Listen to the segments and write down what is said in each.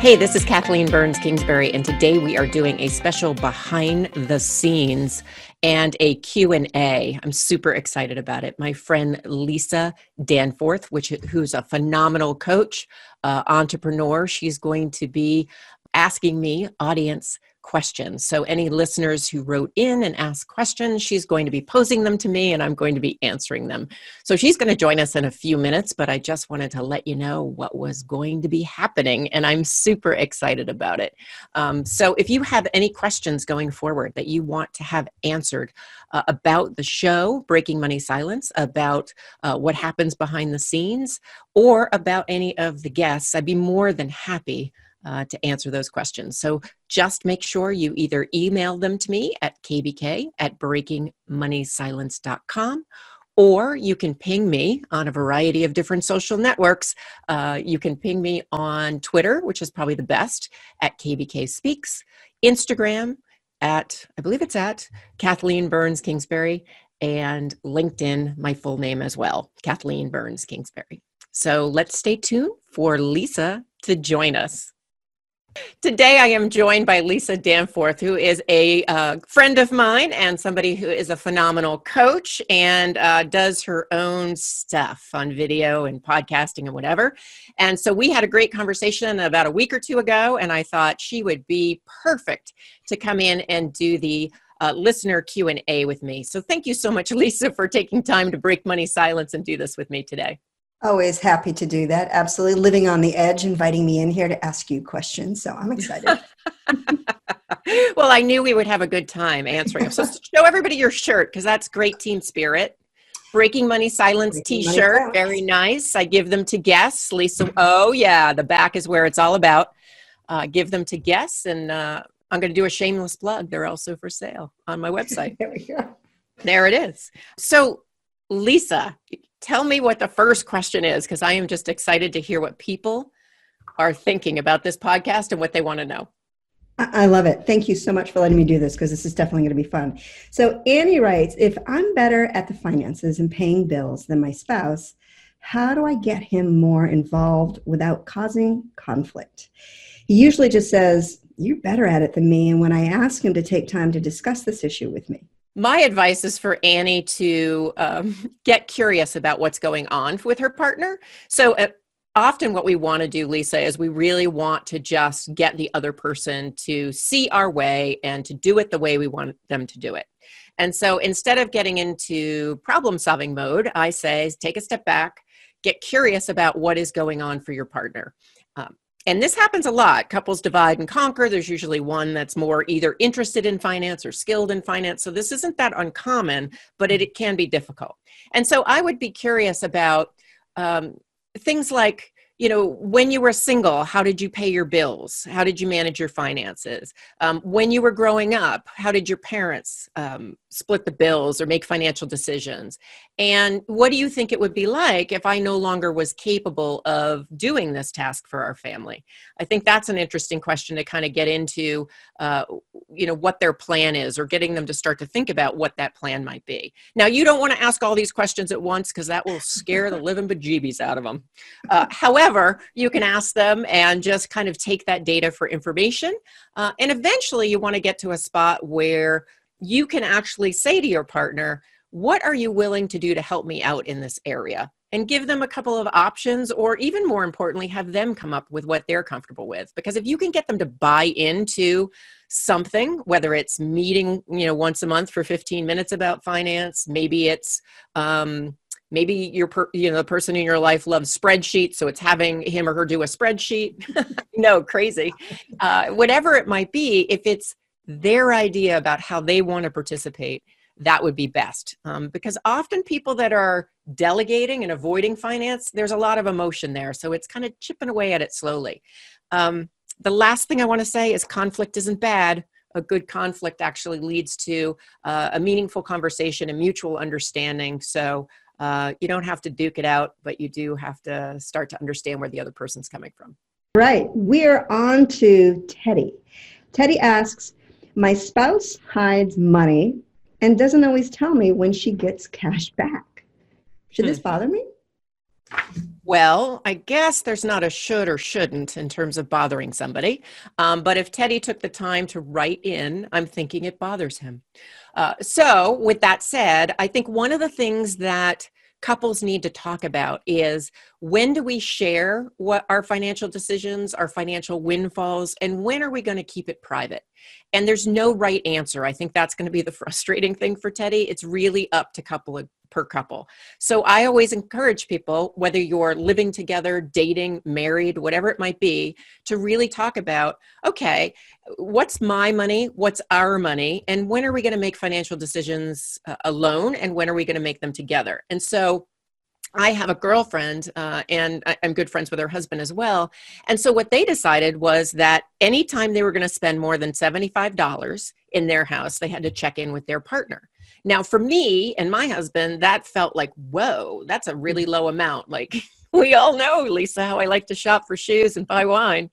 Hey, this is Kathleen Burns Kingsbury and today we are doing a special behind the scenes and a Q&A. I'm super excited about it. My friend Lisa Danforth, which who's a phenomenal coach, uh, entrepreneur, she's going to be asking me audience questions. So, any listeners who wrote in and asked questions, she's going to be posing them to me and I'm going to be answering them. So, she's going to join us in a few minutes, but I just wanted to let you know what was going to be happening and I'm super excited about it. Um, so, if you have any questions going forward that you want to have answered uh, about the show, Breaking Money Silence, about uh, what happens behind the scenes, or about any of the guests, I'd be more than happy uh, to answer those questions. So just make sure you either email them to me at kbk at breakingmoneysilence.com or you can ping me on a variety of different social networks. Uh, you can ping me on Twitter, which is probably the best, at KBK Speaks, Instagram at, I believe it's at Kathleen Burns Kingsbury, and LinkedIn, my full name as well, Kathleen Burns Kingsbury. So let's stay tuned for Lisa to join us. Today, I am joined by Lisa Danforth, who is a uh, friend of mine and somebody who is a phenomenal coach and uh, does her own stuff on video and podcasting and whatever. And so, we had a great conversation about a week or two ago, and I thought she would be perfect to come in and do the uh, listener q&a with me so thank you so much lisa for taking time to break money silence and do this with me today Always happy to do that. Absolutely. Living on the edge, inviting me in here to ask you questions. So I'm excited. well, I knew we would have a good time answering. So show everybody your shirt because that's great team spirit. Breaking Money Silence t shirt. Very nice. I give them to guests. Lisa, oh, yeah, the back is where it's all about. Uh, give them to guests, and uh, I'm going to do a shameless plug. They're also for sale on my website. there we go. There it is. So, Lisa, tell me what the first question is because I am just excited to hear what people are thinking about this podcast and what they want to know. I love it. Thank you so much for letting me do this because this is definitely going to be fun. So, Annie writes If I'm better at the finances and paying bills than my spouse, how do I get him more involved without causing conflict? He usually just says, You're better at it than me. And when I ask him to take time to discuss this issue with me, my advice is for Annie to um, get curious about what's going on with her partner. So, uh, often what we want to do, Lisa, is we really want to just get the other person to see our way and to do it the way we want them to do it. And so, instead of getting into problem solving mode, I say take a step back, get curious about what is going on for your partner. Um, and this happens a lot. Couples divide and conquer. There's usually one that's more either interested in finance or skilled in finance. So this isn't that uncommon, but it, it can be difficult. And so I would be curious about um, things like you know, when you were single, how did you pay your bills? How did you manage your finances? Um, when you were growing up, how did your parents um, split the bills or make financial decisions? And what do you think it would be like if I no longer was capable of doing this task for our family? I think that's an interesting question to kind of get into, uh, you know, what their plan is or getting them to start to think about what that plan might be. Now, you don't want to ask all these questions at once because that will scare the living bejeebies out of them. Uh, however, you can ask them and just kind of take that data for information. Uh, and eventually, you want to get to a spot where you can actually say to your partner, What are you willing to do to help me out in this area? And give them a couple of options, or even more importantly, have them come up with what they're comfortable with. Because if you can get them to buy into something, whether it's meeting, you know, once a month for 15 minutes about finance, maybe it's, um, maybe your per, you know the person in your life loves spreadsheets so it's having him or her do a spreadsheet no crazy uh, whatever it might be if it's their idea about how they want to participate that would be best um, because often people that are delegating and avoiding finance there's a lot of emotion there so it's kind of chipping away at it slowly um, the last thing i want to say is conflict isn't bad a good conflict actually leads to uh, a meaningful conversation and mutual understanding so uh, you don't have to duke it out, but you do have to start to understand where the other person's coming from. Right. We're on to Teddy. Teddy asks, My spouse hides money and doesn't always tell me when she gets cash back. Should this hmm. bother me? Well, I guess there's not a should or shouldn't in terms of bothering somebody. Um, but if Teddy took the time to write in, I'm thinking it bothers him. Uh, so, with that said, I think one of the things that couples need to talk about is when do we share what our financial decisions, our financial windfalls, and when are we going to keep it private? And there's no right answer. I think that's going to be the frustrating thing for Teddy. It's really up to couple per couple. So I always encourage people, whether you're living together, dating, married, whatever it might be, to really talk about okay, what's my money? What's our money? And when are we going to make financial decisions uh, alone? And when are we going to make them together? And so I have a girlfriend, uh, and I'm good friends with her husband as well. And so, what they decided was that anytime they were going to spend more than $75 in their house, they had to check in with their partner. Now, for me and my husband, that felt like, whoa, that's a really low amount. Like, we all know, Lisa, how I like to shop for shoes and buy wine.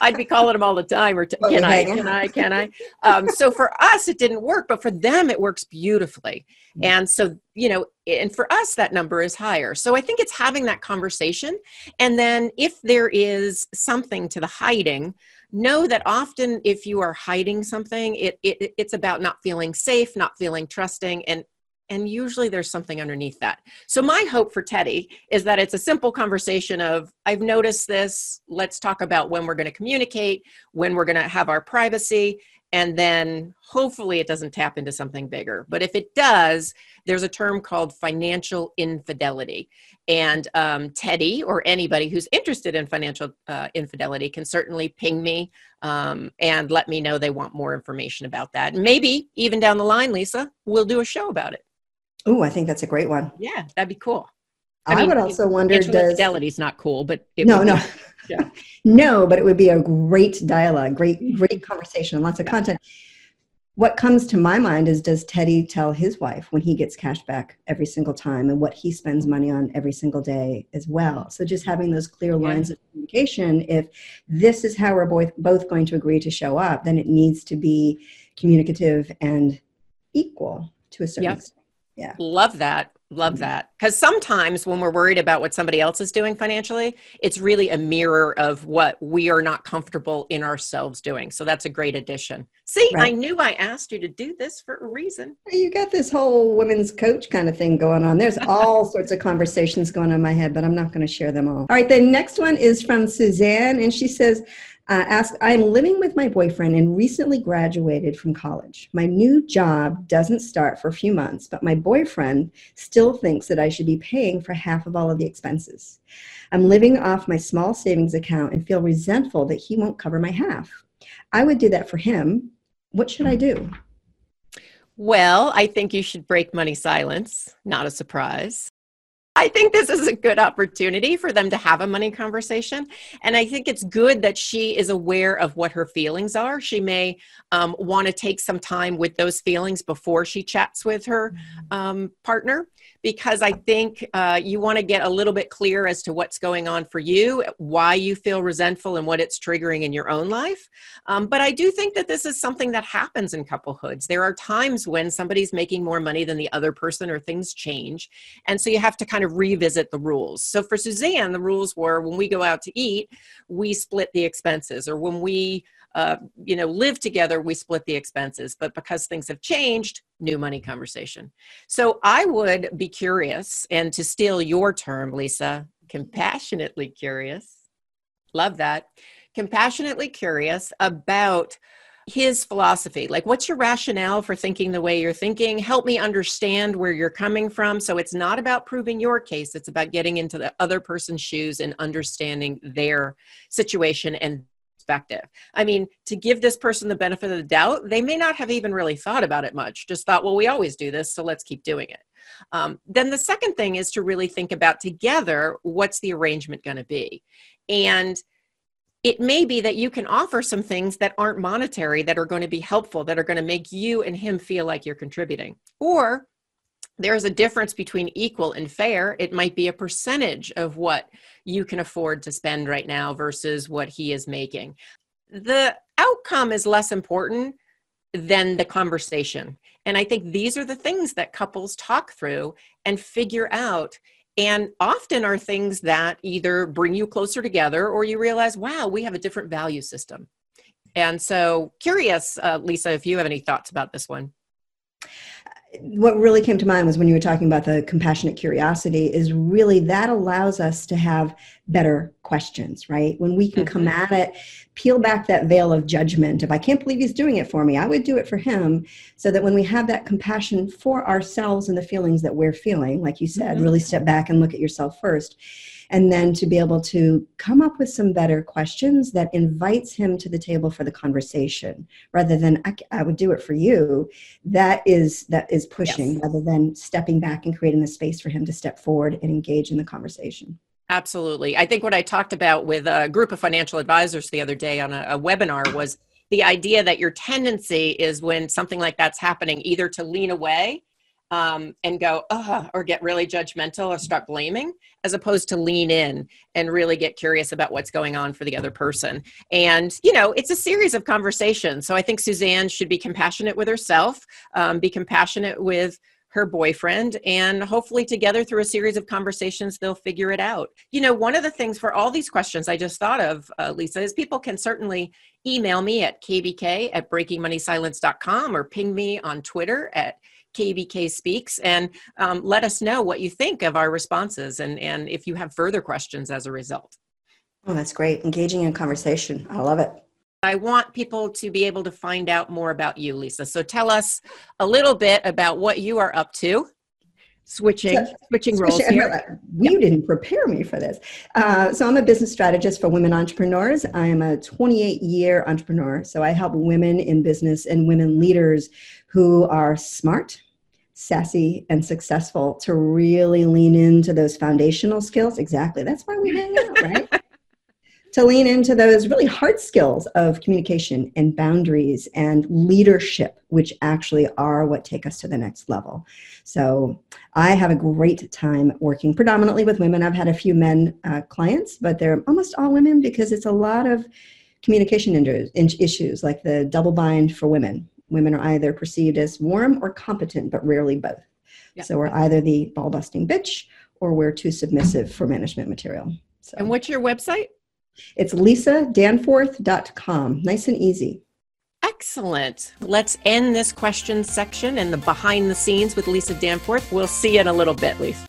I'd be calling them all the time, or t- can I, can I, can I? Um, so for us, it didn't work, but for them, it works beautifully. Mm. And so, you know, and for us, that number is higher. So I think it's having that conversation. And then if there is something to the hiding, know that often if you are hiding something, it, it it's about not feeling safe, not feeling trusting, and and usually there's something underneath that. So my hope for Teddy is that it's a simple conversation of I've noticed this, let's talk about when we're going to communicate, when we're going to have our privacy, and then hopefully it doesn't tap into something bigger. But if it does, there's a term called financial infidelity. And um, Teddy or anybody who's interested in financial uh, infidelity can certainly ping me um, and let me know they want more information about that. Maybe even down the line, Lisa, we'll do a show about it. Oh, I think that's a great one. Yeah, that'd be cool. I, I mean, would also wonder does infidelity's not cool, but no, no, yeah. no, but it would be a great dialogue, great, great conversation, and lots of content. What comes to my mind is does Teddy tell his wife when he gets cash back every single time and what he spends money on every single day as well? So just having those clear lines yeah. of communication. If this is how we're both both going to agree to show up, then it needs to be communicative and equal to a certain yep. extent. Yeah. Love that. Love mm-hmm. that. Because sometimes when we're worried about what somebody else is doing financially, it's really a mirror of what we are not comfortable in ourselves doing. So that's a great addition. See, right. I knew I asked you to do this for a reason. You got this whole women's coach kind of thing going on. There's all sorts of conversations going on in my head, but I'm not going to share them all. All right, the next one is from Suzanne, and she says, uh, I am living with my boyfriend and recently graduated from college. My new job doesn't start for a few months, but my boyfriend still thinks that I should be paying for half of all of the expenses. I'm living off my small savings account and feel resentful that he won't cover my half. I would do that for him. What should I do? Well, I think you should break money silence. Not a surprise. I think this is a good opportunity for them to have a money conversation. And I think it's good that she is aware of what her feelings are. She may um, want to take some time with those feelings before she chats with her mm-hmm. um, partner because I think uh, you want to get a little bit clear as to what's going on for you, why you feel resentful, and what it's triggering in your own life. Um, but I do think that this is something that happens in couplehoods. There are times when somebody's making more money than the other person, or things change. And so you have to kind of revisit the rules. So for Suzanne, the rules were when we go out to eat, we split the expenses, or when we uh, you know, live together, we split the expenses. But because things have changed, new money conversation. So I would be curious, and to steal your term, Lisa, compassionately curious. Love that. Compassionately curious about his philosophy. Like, what's your rationale for thinking the way you're thinking? Help me understand where you're coming from. So, it's not about proving your case, it's about getting into the other person's shoes and understanding their situation and perspective. I mean, to give this person the benefit of the doubt, they may not have even really thought about it much, just thought, well, we always do this, so let's keep doing it. Um, then the second thing is to really think about together what's the arrangement going to be. And it may be that you can offer some things that aren't monetary that are going to be helpful, that are going to make you and him feel like you're contributing. Or there's a difference between equal and fair. It might be a percentage of what you can afford to spend right now versus what he is making. The outcome is less important than the conversation. And I think these are the things that couples talk through and figure out and often are things that either bring you closer together or you realize, wow, we have a different value system. And so, curious, uh, Lisa, if you have any thoughts about this one what really came to mind was when you were talking about the compassionate curiosity is really that allows us to have better questions right when we can mm-hmm. come at it peel back that veil of judgment if i can't believe he's doing it for me i would do it for him so that when we have that compassion for ourselves and the feelings that we're feeling like you said mm-hmm. really step back and look at yourself first and then to be able to come up with some better questions that invites him to the table for the conversation rather than I, I would do it for you that is that is pushing yes. rather than stepping back and creating the space for him to step forward and engage in the conversation absolutely i think what i talked about with a group of financial advisors the other day on a, a webinar was the idea that your tendency is when something like that's happening either to lean away um, and go, Ugh, or get really judgmental or start blaming, as opposed to lean in and really get curious about what's going on for the other person. And, you know, it's a series of conversations. So I think Suzanne should be compassionate with herself, um, be compassionate with her boyfriend and hopefully together through a series of conversations they'll figure it out you know one of the things for all these questions i just thought of uh, lisa is people can certainly email me at kbk at breakingmoneysilence.com or ping me on twitter at KBK Speaks and um, let us know what you think of our responses and, and if you have further questions as a result. Oh, that's great. Engaging in conversation. I love it. I want people to be able to find out more about you, Lisa. So tell us a little bit about what you are up to. Switching, so, switching roles here. You didn't prepare me for this. Uh, so I'm a business strategist for women entrepreneurs. I am a 28 year entrepreneur. So I help women in business and women leaders who are smart, sassy, and successful to really lean into those foundational skills. Exactly. That's why we hang out, right? to lean into those really hard skills of communication and boundaries and leadership, which actually are what take us to the next level. So I have a great time working predominantly with women. I've had a few men uh, clients, but they're almost all women because it's a lot of communication issues like the double bind for women women are either perceived as warm or competent, but rarely both. So we're either the ball busting bitch or we're too submissive for management material. So. And what's your website? It's lisadanforth.com. Nice and easy. Excellent. Let's end this question section and the behind the scenes with Lisa Danforth. We'll see you in a little bit, Lisa.